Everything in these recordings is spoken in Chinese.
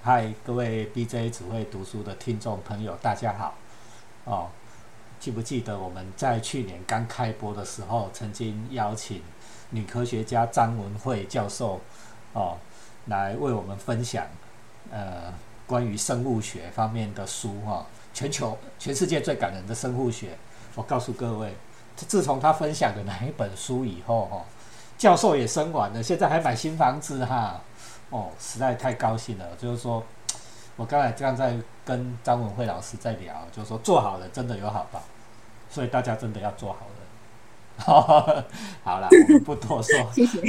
嗨，各位 BJ 只会读书的听众朋友，大家好。哦，记不记得我们在去年刚开播的时候，曾经邀请女科学家张文慧教授哦，来为我们分享呃关于生物学方面的书哈，全球全世界最感人的生物学。我告诉各位，自从他分享的那一本书以后哈，教授也生完了，现在还买新房子哈。哦，实在太高兴了。就是说，我刚才刚在跟张文慧老师在聊，就是说做好了真的有好报，所以大家真的要做好了。好了，我们不多说，谢谢。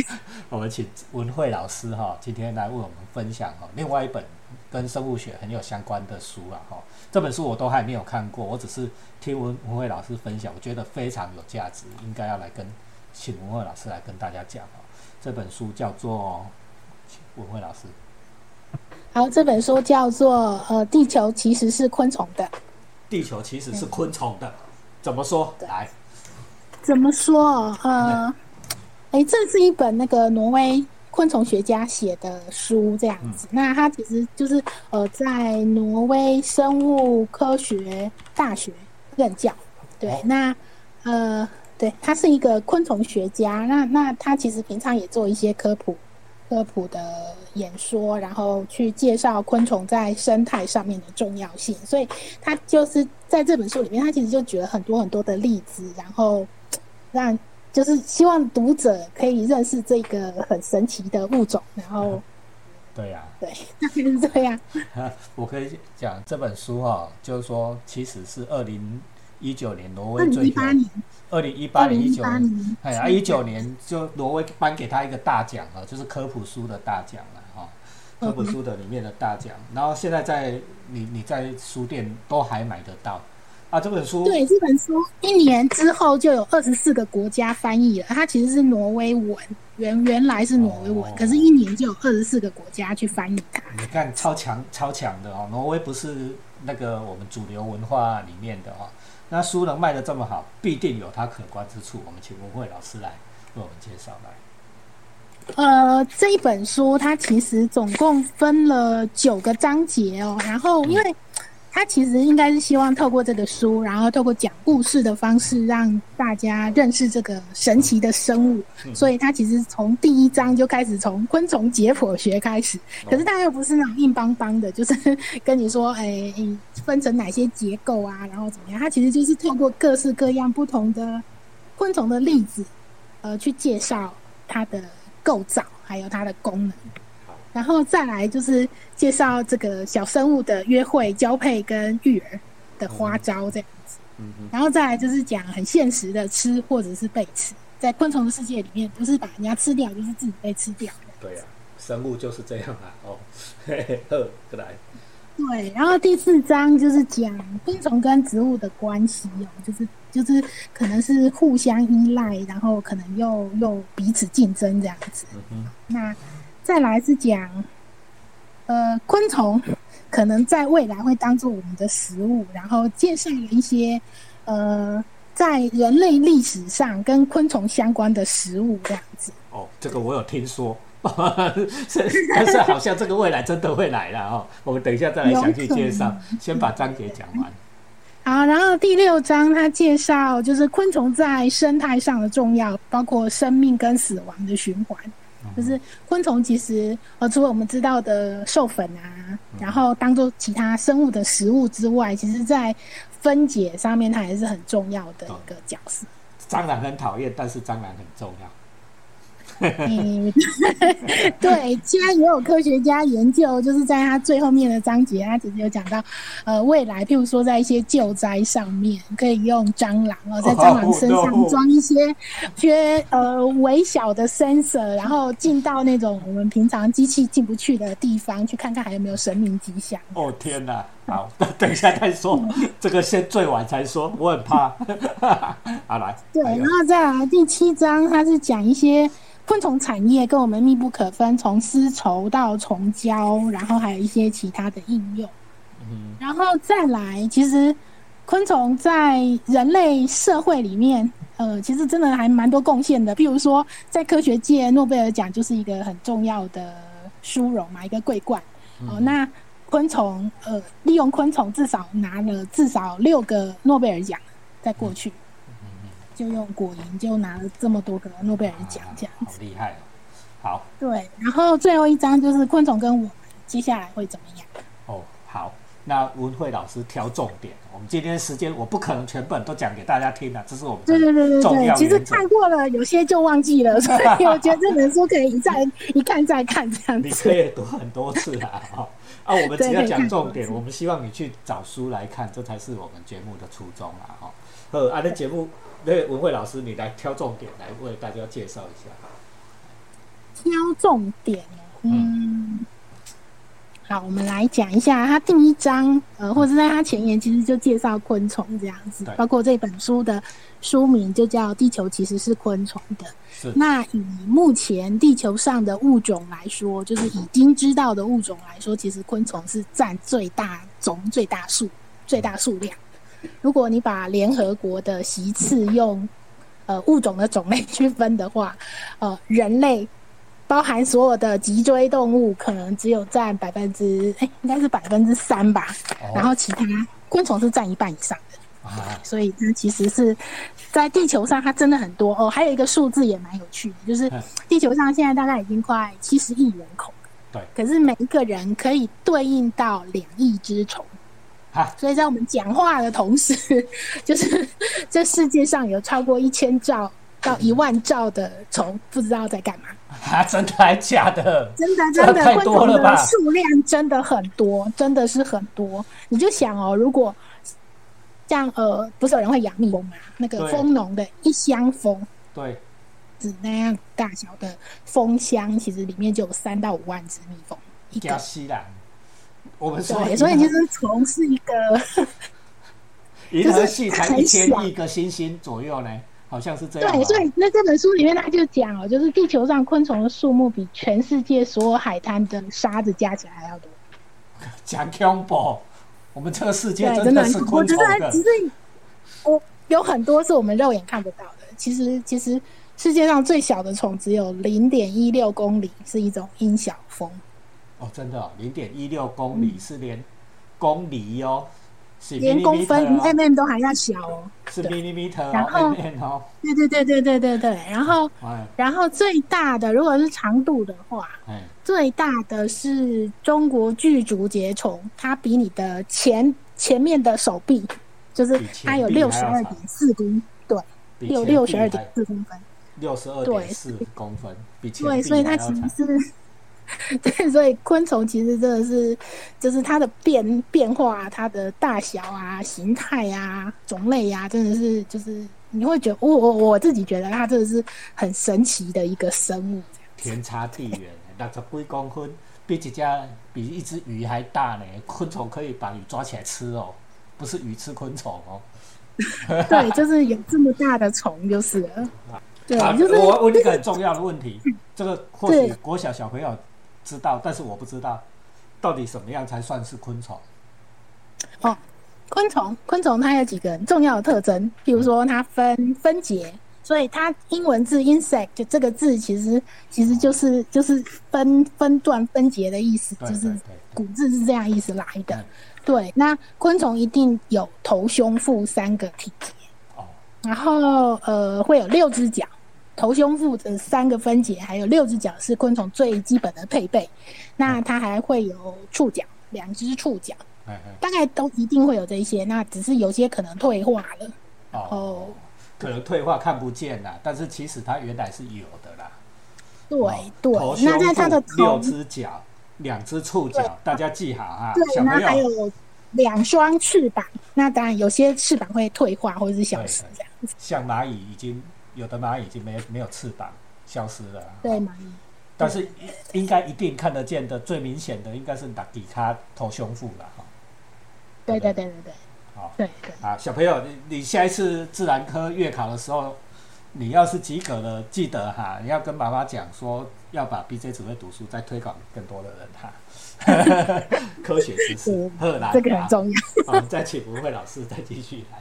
我们请文慧老师哈，今天来为我们分享哈另外一本跟生物学很有相关的书啊哈。这本书我都还没有看过，我只是听文文慧老师分享，我觉得非常有价值，应该要来跟请文慧老师来跟大家讲哈。这本书叫做。文慧老师，好，这本书叫做《呃，地球其实是昆虫的》。地球其实是昆虫的，怎么说？来，怎么说？呃，哎，这是一本那个挪威昆虫学家写的书，这样子。那他其实就是呃，在挪威生物科学大学任教。对，那呃，对他是一个昆虫学家。那那他其实平常也做一些科普。科普的演说，然后去介绍昆虫在生态上面的重要性，所以他就是在这本书里面，他其实就举了很多很多的例子，然后让就是希望读者可以认识这个很神奇的物种。然后，对呀，对，是这样。我可以讲这本书哈，就是说其实是二零。一九年，挪威最二零一八年一九年，哎呀，一九年就挪威颁给他一个大奖啊，就是科普书的大奖了哈，科普书的里面的大奖。然后现在在你你在书店都还买得到。啊，这本书对这本书一年之后就有二十四个国家翻译了，它其实是挪威文，原原来是挪威文，可是一年就有二十四个国家去翻译它。你看超强超强的哦，挪威不是那个我们主流文化里面的哦。那书能卖的这么好，必定有它可观之处。我们请文慧老师来为我们介绍来。呃，这一本书它其实总共分了九个章节哦，然后因为。他其实应该是希望透过这个书，然后透过讲故事的方式，让大家认识这个神奇的生物。所以他其实从第一章就开始从昆虫解剖学开始，可是他又不是那种硬邦邦的，就是 跟你说，哎，分成哪些结构啊，然后怎么样？他其实就是透过各式各样不同的昆虫的例子，呃，去介绍它的构造，还有它的功能。然后再来就是介绍这个小生物的约会、交配跟育儿的花招这样子。嗯然后再来就是讲很现实的吃或者是被吃，在昆虫的世界里面，不是把人家吃掉，就是自己被吃掉。对呀，生物就是这样啊。哦，嘿 嘿，呵，过来。对，然后第四章就是讲昆虫跟植物的关系哦，就是就是可能是互相依赖，然后可能又又彼此竞争这样子。嗯哼，那。再来是讲，呃，昆虫可能在未来会当做我们的食物，然后介绍了一些呃，在人类历史上跟昆虫相关的食物这样子。哦，这个我有听说，但是好像这个未来真的会来了哦。我们等一下再来详细介绍，先把章节讲完。好，然后第六章它介绍就是昆虫在生态上的重要，包括生命跟死亡的循环。就是昆虫其实呃，除了我们知道的授粉啊，然后当做其他生物的食物之外，其实在分解上面它还是很重要的一个角色。蟑螂很讨厌，但是蟑螂很重要。嗯，对，现在也有科学家研究，就是在他最后面的章节，他其实有讲到，呃，未来譬如说在一些救灾上面，可以用蟑螂哦，在蟑螂身上装一些些呃微小的 sensor，然后进到那种我们平常机器进不去的地方，去看看还有没有神明迹象。哦天哪，好，等一下再说，这个先最晚才说，我很怕。好来，对，然后再来第七章，它是讲一些。昆虫产业跟我们密不可分，从丝绸到虫胶，然后还有一些其他的应用。嗯，然后再来，其实昆虫在人类社会里面，呃，其实真的还蛮多贡献的。譬如说，在科学界，诺贝尔奖就是一个很重要的殊荣嘛，一个桂冠。哦，那昆虫呃，利用昆虫至少拿了至少六个诺贝尔奖，在过去，就用果蝇就拿了这么多个诺贝尔奖，这样好厉害哦。好，对，然后最后一张就是昆虫跟我们接下来会怎么样？那文慧老师挑重点。我们今天时间我不可能全本都讲给大家听的，这是我们对对对对对，其实看过了，有些就忘记了，所以 我觉得这本书可以一再一看再看这样子你子。可以读很多次啊，哈、啊，我们只要讲重点，我们希望你去找书来看，这才是我们节目的初衷啊，哈、呃，啊，那节目，那文慧老师，你来挑重点来为大家介绍一下。挑重点哦，嗯，好，我们来讲一下，它第一章，呃，或者在它前言其实就介绍昆虫这样子，包括这本书的书名就叫《地球其实是昆虫的》。是，那以目前地球上的物种来说，就是已经知道的物种来说，其实昆虫是占最大种、最大数、最大数量。如果你把联合国的席次用呃物种的种类去分的话，呃，人类包含所有的脊椎动物，可能只有占百分之哎，应该是百分之三吧。哦然后其他昆虫是占一半以上的。啊，所以它其实是在地球上，它真的很多哦。还有一个数字也蛮有趣的，就是嗯地球上现在大概已经快七十亿人口，对，可是每一个人可以对应到两亿只虫。啊，所以在我们讲话的同时，就是 这世界上有超过一千兆到一万兆的虫，不知道在干嘛。啊，真的还假的？真的真的，昆虫的数量真的很多，真的是很多。你就想哦，如果像呃，不是有人会养蜜蜂吗？那个蜂农的一箱蜂对，只那样大小的蜂箱，其实里面就有三到五万只蜜蜂一加个。西兰。我们说对，所以其实虫是一个 银河系才一千亿个星星左右呢，好像是这样。对，所以那这本书里面他就讲哦，就是地球上昆虫的数目比全世界所有海滩的沙子加起来还要多。讲恐怖，我们这个世界对，真真的的是昆虫的是只。是我有很多是我们肉眼看不到的。其实，其实世界上最小的虫只有零点一六公里，是一种鹰小蜂。哦，真的、哦，零点一六公里是连公里哦，嗯连公分 mm 都还要小哦。是 millimeter 然后哦，mm 哦，对对对对对对对。然后，哎。然后最大的如果是长度的话，哎，最大的是中国巨竹节虫，它比你的前前面的手臂，就是它有臂六十二点四公，对，六比前臂六十二点四公分。六十二点四公分，比前对，所以它其实是，对，所以昆虫其实真的是，就是它的变变化、它的大小啊、形态啊、种类啊，真的是就是你会觉得，我我我自己觉得它真的是很神奇的一个生物。天差地远，六十几公分，比一家比一只鱼还大呢。昆虫可以把鱼抓起来吃哦，不是鱼吃昆虫哦。对，就是有这么大的虫就是了。对啊，，就是我问一个很重要的问题，这个或许对国小小朋友知道，但是我不知道，到底什么样才算是昆虫？哦，昆虫，昆虫它有几个很重要的特征，比如说它分分节，所以它英文字 insect 就这个字其实其实就是就是分分段分节的意思，对就是古字是这样意思来的嗯。对，那昆虫一定有头、胸、腹三个体节，哦，然后呃会有六只脚。头、胸、腹的三个分解，还有六只脚是昆虫最基本的配备。那它还会有触角，两只触角。大概都一定会有这些，那只是有些可能退化了。哦哦，可能退化看不见了，但是其实它原来是有的啦。对、哦对头，那在它的六头，只脚，两只触角，大家记好哈。对，小那还，有两双翅膀。那当然有些翅膀会退化或者是消失对这样子。像蚂蚁已经有的蚂蚁已经没没有翅膀，消失了啦。对，哦蚂蚁。但是应该一定看得见的，最明显的应该是打底卡头胸腹了哈。对对对对对好对对。啊，小朋友，你你下一次自然科月考的时候，你要是及格了，记得哈，你要跟妈妈讲说，要把 BJ 只会读书再推广更多的人哈。科学知识是，荷兰这个很重要。好，再请吴慧老师再继续来。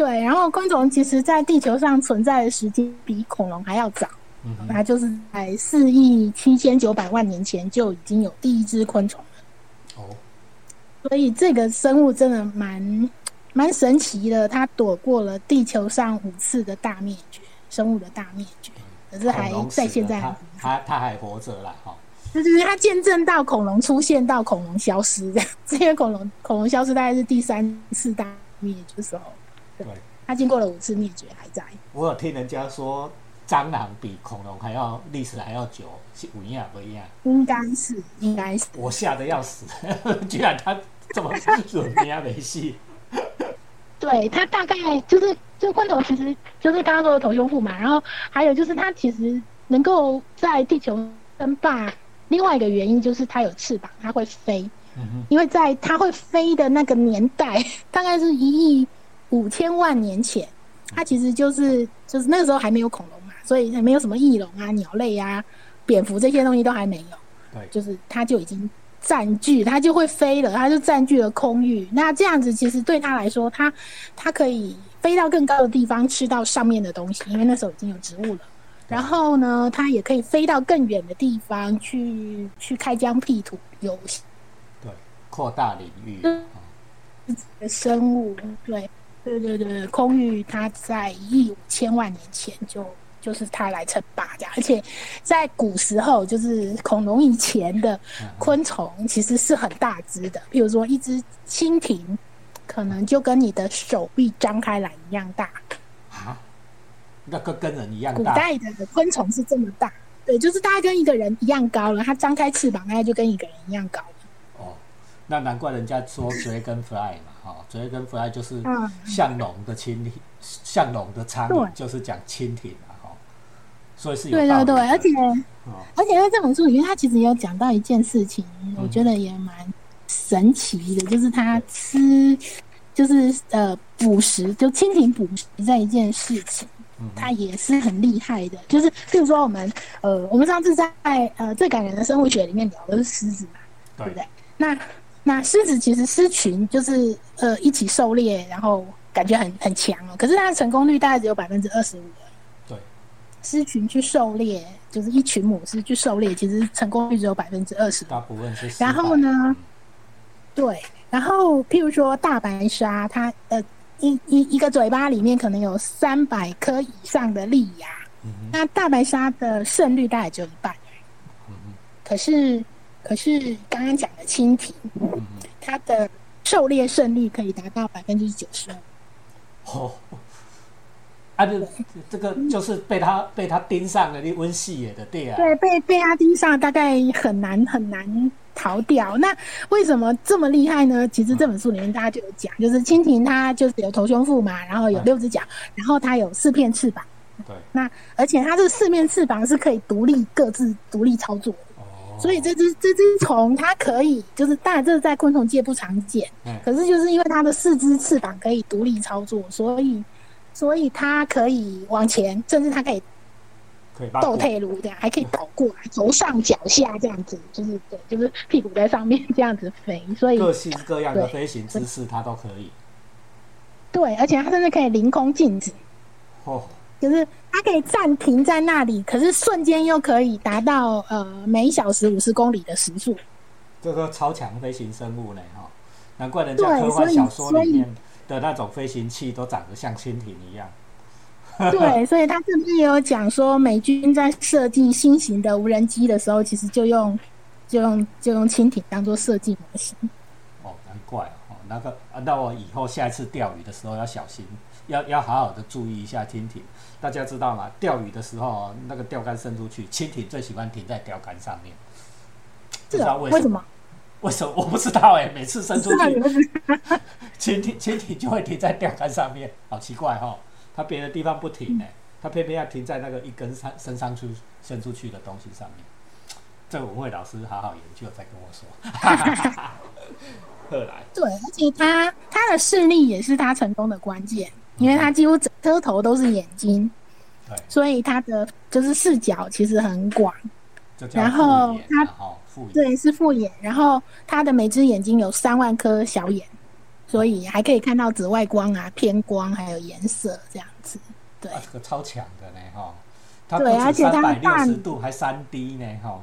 对，然后昆虫其实在地球上存在的时间比恐龙还要早。嗯，它就是在四亿七千九百万年前就已经有第一只昆虫了，哦，所以这个生物真的蛮蛮神奇的，它躲过了地球上五次的大灭绝，生物的大灭绝，可是还在现在还他他他还活着啦，哈、就就是它见证到恐龙出现到恐龙消失这样，这些恐龙恐龙消失大概是第三次大灭绝的时候，对，它经过了五次灭绝还在。我有听人家说，蟑螂比恐龙还要历史还要久，是不一样不一样。应该是，应该是。我吓得要死，居然他这么准命没戏。对，他大概就是这昆虫，其实就是刚刚说的头胸腹嘛，然后还有就是它其实能够在地球争霸，另外一个原因就是它有翅膀，它会飞。因为在它会飞的那个年代，大概是一亿五千万年前，它其实就是就是那个时候还没有恐龙嘛，所以还没有什么翼龙啊、鸟类啊、蝙蝠这些东西都还没有，对，就是它就已经占据，它就会飞了，它就占据了空域。那这样子其实对它来说，它它可以飞到更高的地方吃到上面的东西，因为那时候已经有植物了。然后呢，它也可以飞到更远的地方去去开疆辟土，有对，扩大领域。自己的生物，对，对对对，空域它在一亿五千万年前就就是它来称霸这样，而且在古时候，就是恐龙以前的嗯昆虫其实是很大只的，比如说一只蜻蜓，可能就跟你的手臂张开来一样大。啊，那个跟人一样古。代的昆虫是这么大，对，就是大概跟一个人一样高了，它张开翅膀大概就跟一个人一样高了。哦，那难怪人家说 dragonfly 嘛，哈、哦、，dragonfly 就是嗯像龙的蜻蜓，像龙的苍就是讲蜻蜓啊，哈、所以是有对对对，而且。哦，而且在这本书里面，他其实有讲到一件事情，我觉得也蛮神奇的，就是他吃，就是呃捕食，就蜻蜓捕食这一件事情，嗯哼它也是很厉害的。就是譬如说我们呃，我们上次在呃最感人的生物学里面聊的是狮子嘛，对不对对？那那狮子其实狮群就是呃一起狩猎，然后感觉很很强哦，可是它的成功率大概只有百分之二十五。对，狮群去狩猎，就是一群母狮去狩猎，其实成功率只有百分之二十。大部分是。然后呢，对，然后譬如说大白鲨，它呃一一一个嘴巴里面可能有三百颗以上的利牙，嗯，那大白鲨的胜率大概只有一半。可是可是刚刚讲的蜻蜓，它的狩猎胜率可以达到百分之九十二。哦，啊，这这个就是被他被他盯上了，你温细野的对啊，对，被被它盯上，大概很难很难逃掉。那为什么这么厉害呢？其实这本书里面大家就有讲，就是蜻蜓它就是有头胸腹嘛，然后有嗯六只脚，然后它有四片翅膀。对，那而且它这四面翅膀是可以独立各自独立操作所以这只这只虫它可以就是当然这是在昆虫界不常见，嗯可是就是因为它的四只翅膀可以独立操作，所以所以它可以往前，甚至它可以斗可以把骨退路这样，还可以倒过来，头上脚下这样子，就是对，就是屁股在上面 这样子飞，所以各式各样的对飞行姿势，它都可以。对，而且它甚至可以凌空静止，哦，就是它可以暂停在那里，可是瞬间又可以达到呃每小时五十公里的时速。这个超强飞行生物呢，哈、难怪人家科幻小说里面的那种飞行器都长得像蜻蜓一样。对，所以他这边也有讲说，美军在设计新型的无人机的时候，其实就用就用就用蜻蜓当做设计模型。哦，难怪哦，那个啊，那我以后下一次钓鱼的时候要小心，要要好好的注意一下蜻蜓。大家知道吗？钓鱼的时候哦，那个钓竿伸出去，蜻蜓最喜欢停在钓竿上面。不知道为什么？为什么？我不知道哎、每次伸出去，蜻蜓 蜻蜓就会停在钓竿上面，好奇怪哈、哦。它别的地方不停哎、它偏偏要停在那个一根上伸上去伸出去的东西上面。这个文慧老师好好研究再跟我说。后来，对，而且他他的视力也是他成功的关键，因为他几乎整颗头都是眼睛，对，所以他的就是视角其实很广。然后复眼它然后复眼，对，是复眼，然后他的每只眼睛有三万颗小眼，所以还可以看到紫外光啊、偏光还有颜色这样子。对啊，这个超强的呢哈。它不对而且三百六大十度，还三 D 呢，哈。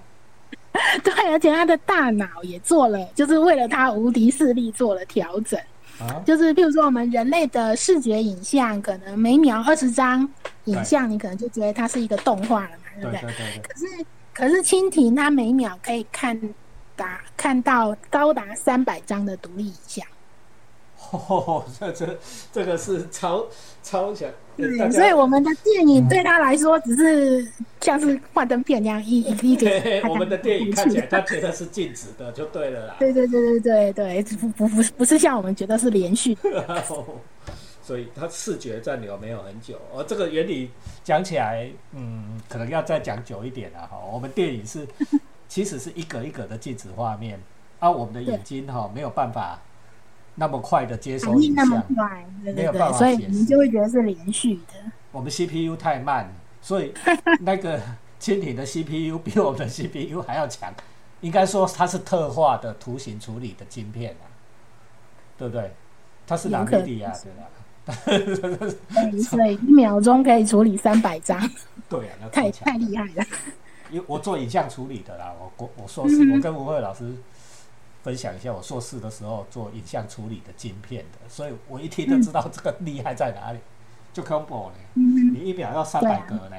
对，而且他的大脑也做了，就是为了他无敌视力做了调整。啊，就是譬如说，我们人类的视觉影像，可能每秒二十张影像，你可能就觉得它是一个动画了嘛，对不对？对对对对，可是可是蜻蜓它每秒可以看达看到高达三百张的独立影像，哦，这这这个是超超强，大对，所以我们的电影对他来说只是像是幻灯片那样一一一对个。我们的电影看起来，他觉得是静止的，就对了啦。对对对对对对，不不不是不是像我们觉得是连续的，所以他视觉暂留没有很久。哦，这个原理讲起来，嗯，可能要再讲久一点了哈。我们电影是 其实是一格一格的静止画面，而、我们的眼睛哈没有办法那么快的接收影像，对没有办法解释你就会觉得是连续的。我们 CPU 太慢，所以那个蜻蜓的 CPU 比我们的 CPU 还要强。应该说它是特化的图形处理的晶片啊，对不对？它是哪有可米利亚能对吧？所以一秒钟可以处理三百张，对啊，那太太厉害了。因为我做影像处理的啦，我我我硕士，嗯我跟吴慧老师分享一下，我硕士的时候做影像处理的晶片的，所以我一听就知道这个厉害在哪里，就 combo 呢，嗯，你一秒要三百格呢，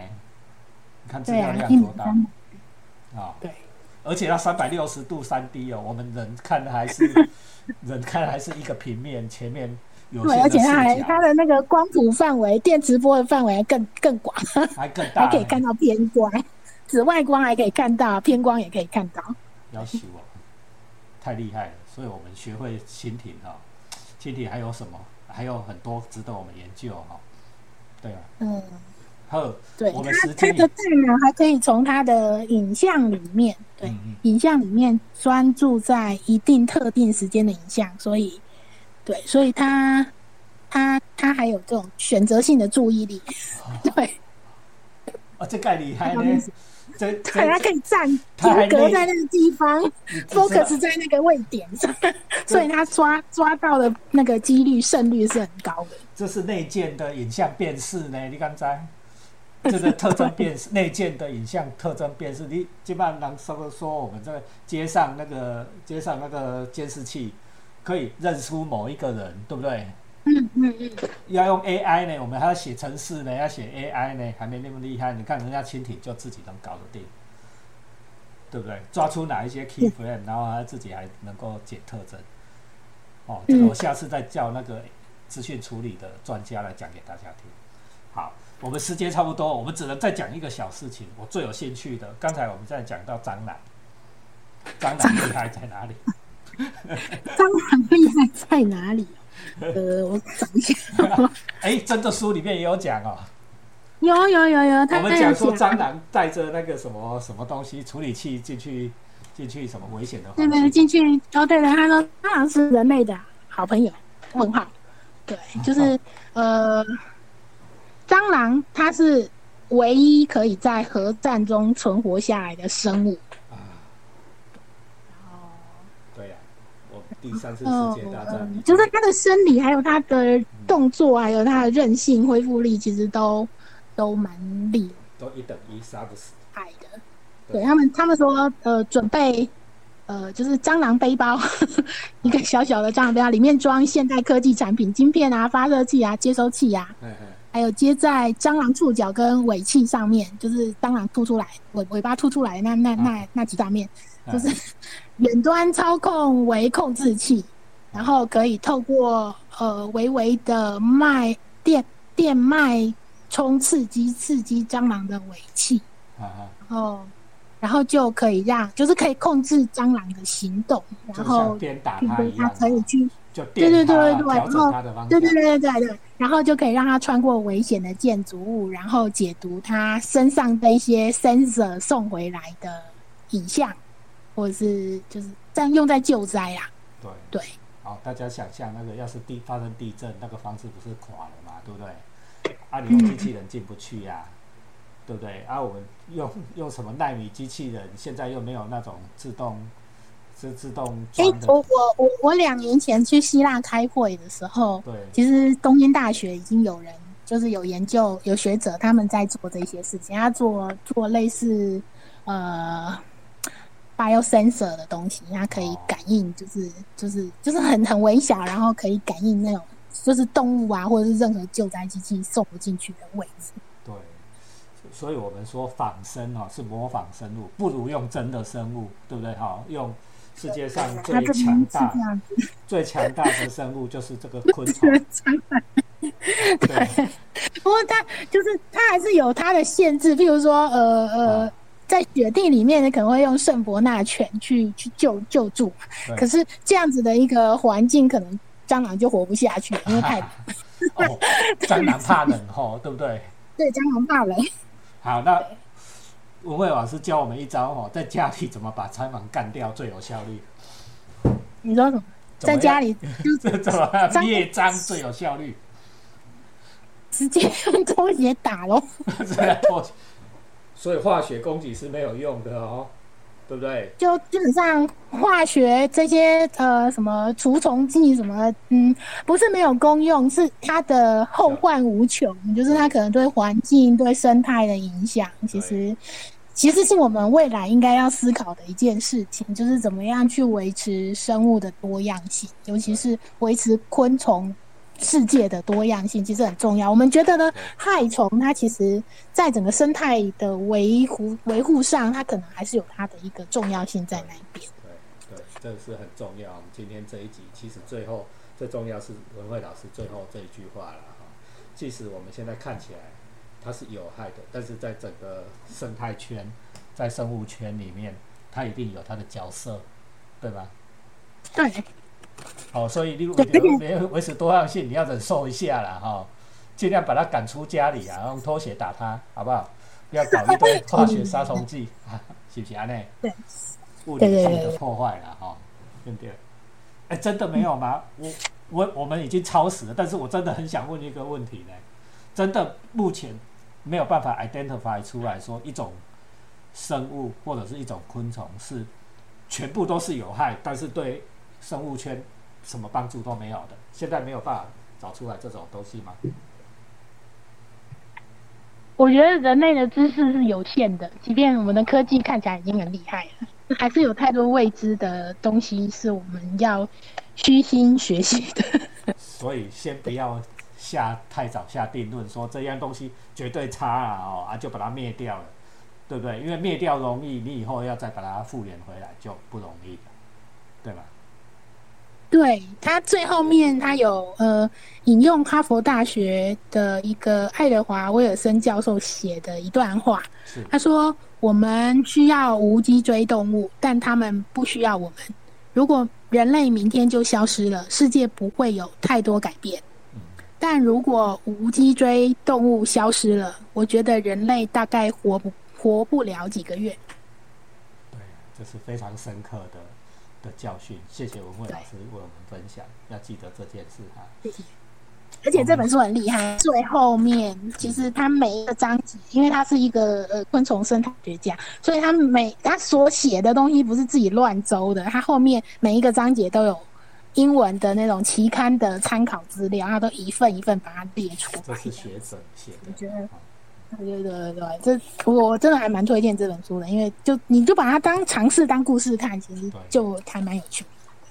你看资对料量多大钟，啊！对，而且要三百六十度三 D 哦，我们人看的还是 人看的还是一个平面，前面有对，而且它还，它的那个光谱范围，电磁波的范围还更更广，还更大，还可以看到偏光，紫外光还可以看到，偏光也可以看到。要求哦，太厉害了，所以我们学会蜻蜓哈、蜻蜓还有什么？还有很多值得我们研究哈、对啊，嗯，还有对，我们它它的大脑还可以从它的影像里面，对，嗯嗯。影像里面专注在一定特定时间的影像，所以，对，所以它它它还有这种选择性的注意力，对，啊，这盖厉害呢，对，他可以站停格在那个地方，focus 在那个位点上，所以他抓抓到的那个几率胜率是很高的。这是内建的影像辨识呢，你刚才 这个特征辨识，内建的影像特征辨识，你基本上能说说我们这个街上那个街上那个监视器可以认出某一个人，对不对？嗯嗯嗯，要用 AI 呢，我们还要写程式呢，要写 AI 呢，还没那么厉害。你看人家蜻蜓就自己能搞得定，对不对？抓出哪一些 key frame，然后他自己还能够解特征。哦，这个我下次再叫那个资讯处理的专家来讲给大家听。好，我们时间差不多，我们只能再讲一个小事情，我最有兴趣的。刚才我们在讲到蟑螂，蟑螂厉害在哪里？蟑螂厉害在哪里？呃，我找一下，哎，真的书里面也有讲哦。有有有有，他我们讲说蟑螂带着那个什么什么东西处理器进去进去什么危险的对对，进去哦，对的，他说蟑螂是人类的好朋友，问号，对，就是呃，蟑螂它是唯一可以在核战中存活下来的生物。啊，对呀、我第三次哦世界大战嗯，就是他的生理，还有他的动作，还有他的韧性、恢复力，其实都都蛮厉都一等一，杀不死。害的。对他们，他们说，呃，准备，呃，就是蟑螂背包，一个小小的蟑螂背包，里面装现代科技产品、晶片啊、发射器啊、接收器啊，嘿嘿，还有接在蟑螂触角跟尾气上面，就是蟑螂吐出来尾尾巴吐出来那那那那几大面，就是 远端操控为控制器，然后可以透过呃微微的脉电电脉冲刺激刺激蟑螂的尾气，啊，然后然后就可以让就是可以控制蟑螂的行动，然后像鞭打并它一样，它可以去就对对对对对调整它的方向。对对对对对对，然后就可以让他穿过危险的建筑物，然后解读他身上的一些 sensor 送回来的影像，或者是就是这样用在救灾啦。对对，好，大家想象那个要是地发生地震，那个房子不是垮了嘛，对不对？啊，你用机器人进不去呀、对不对？啊，我们用用什么纳米机器人，现在又没有那种自动自自动哎、我我我我两年前去希腊开会的时候，对，其实东京大学已经有人就是有研究有学者他们在做这些事情，他做做类似呃 biosensor 的东西，它可以感应，就是就是就是很很微小，然后可以感应那种就是动物啊或者是任何救灾机器送不进去的位置。对，所以我们说仿生哦是模仿生物，不如用真的生物，对不对？哈，用世界上最强大、最强大的生物就是这个昆虫。对，不过它就是它还是有它的限制，譬如说，呃呃，在雪地里面，你可能会用圣伯纳犬去去救救助，可是这样子的一个环境，可能蟑螂就活不下去，因为太 哦蟑螂怕冷吼，对不对？对，蟑螂怕冷。好，那文慧老师教我们一招哦，在家里怎么把蟑螂干掉最有效率？你说什么？在家里 怎么灭蟑最有效率？直接用拖鞋打喽！拖鞋，所以化学攻击是没有用的哦，对不对？就基本上化学这些呃什么除虫剂什么，嗯，不是没有功用，是它的后患无穷，就是它可能对环境、对生态的影响，其实其实是我们未来应该要思考的一件事情，就是怎么样去维持生物的多样性，尤其是维持昆虫。世界的多样性其实很重要。我们觉得呢，害虫它其实在整个生态的维护维护上，它可能还是有它的一个重要性在那边。对对，这是很重要。我们今天这一集其实最后最重要是文慧老师最后这一句话了哈。即使我们现在看起来它是有害的，但是在整个生态圈、在生物圈里面，它一定有它的角色，对吧？对。哦，所以你维维持多样性，你要忍受一下啦，哈，尽量把它赶出家里啊，用拖鞋打它，好不好？不要搞一堆 化学杀虫剂，是不是啊？呢？对，物理性的破坏了，哈，对不对？哎，真的没有吗？我我我们已经超时了，但是我真的很想问一个问题呢，真的目前没有办法 identify 出来说一种生物或者是一种昆虫是全部都是有害，但是对。生物圈什么帮助都没有的，现在没有办法找出来这种东西吗？我觉得人类的知识是有限的，即便我们的科技看起来已经很厉害了，还是有太多未知的东西是我们要虚心学习的。所以先不要下太早下定论，说这样东西绝对差啊，哦啊就把它灭掉了，对不对？因为灭掉容易，你以后要再把它复原回来就不容易了对吧？对他最后面，他有呃引用哈佛大学的一个爱德华威尔森教授写的一段话，他说：“我们需要无脊椎动物，但他们不需要我们。如果人类明天就消失了，世界不会有太多改变。但如果无脊椎动物消失了，我觉得人类大概活不活不了几个月。”对，这是非常深刻的。的教训，谢谢文慧老师为我们分享，要记得这件事哈。谢谢。而且这本书很厉害，最后面其实它每一个章节，因为他是一个呃昆虫生态学家，所以他每他所写的东西不是自己乱诌的，他后面每一个章节都有英文的那种期刊的参考资料，他都一份一份把它列出来。这是学者写的。我觉得。对对对对，这我真的还蛮推荐这本书的，因为就你就把它当尝试当故事看，其实就还蛮有趣。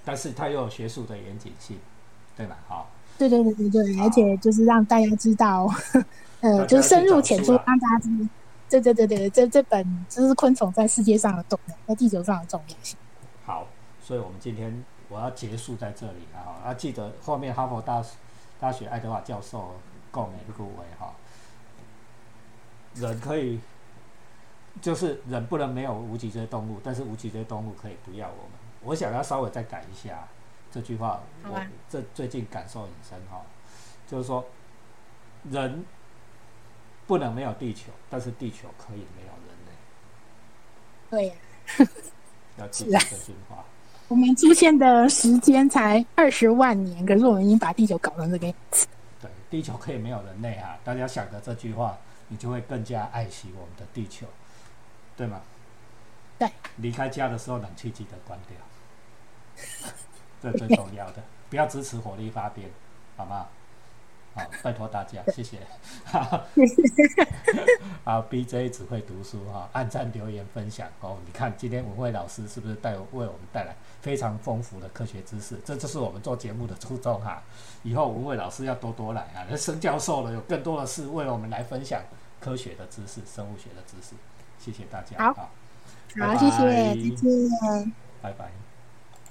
但是它又有学术的严谨性，对吧？好。对对对对对，而且就是让大家知道，呃，就是深入浅出，让大家知。对对对对，这这本就是昆虫在世界上的重要，在地球上的重要性。好，所以我们今天我要结束在这里了哈，要记得后面哈佛大大学爱德华教授共勉各位哈。人可以，就是人不能没有无脊椎动物，但是无脊椎动物可以不要我们。我想要稍微再改一下这句话，我这最近感受很深哈，就是说，人不能没有地球，但是地球可以没有人类。对呀，要记得这句话。我们出现的时间才二十万年，可是我们已经把地球搞成这个样子。对，地球可以没有人类啊！大家想着这句话。你就会更加爱惜我们的地球，对吗？对。离开家的时候，冷气记得关掉，这最重要的。不要支持火力发电，好吗？好，拜托大家，谢谢。好，BJ 只会读书哈，按赞、留言、分享哦。你看今天文慧老师是不是带为我们带来非常丰富的科学知识？这就是我们做节目的初衷哈。以后文慧老师要多多来啊，那申教授了有更多的事为我们来分享科学的知识、生物学的知识。谢谢大家，好，好，谢谢，再见，拜拜。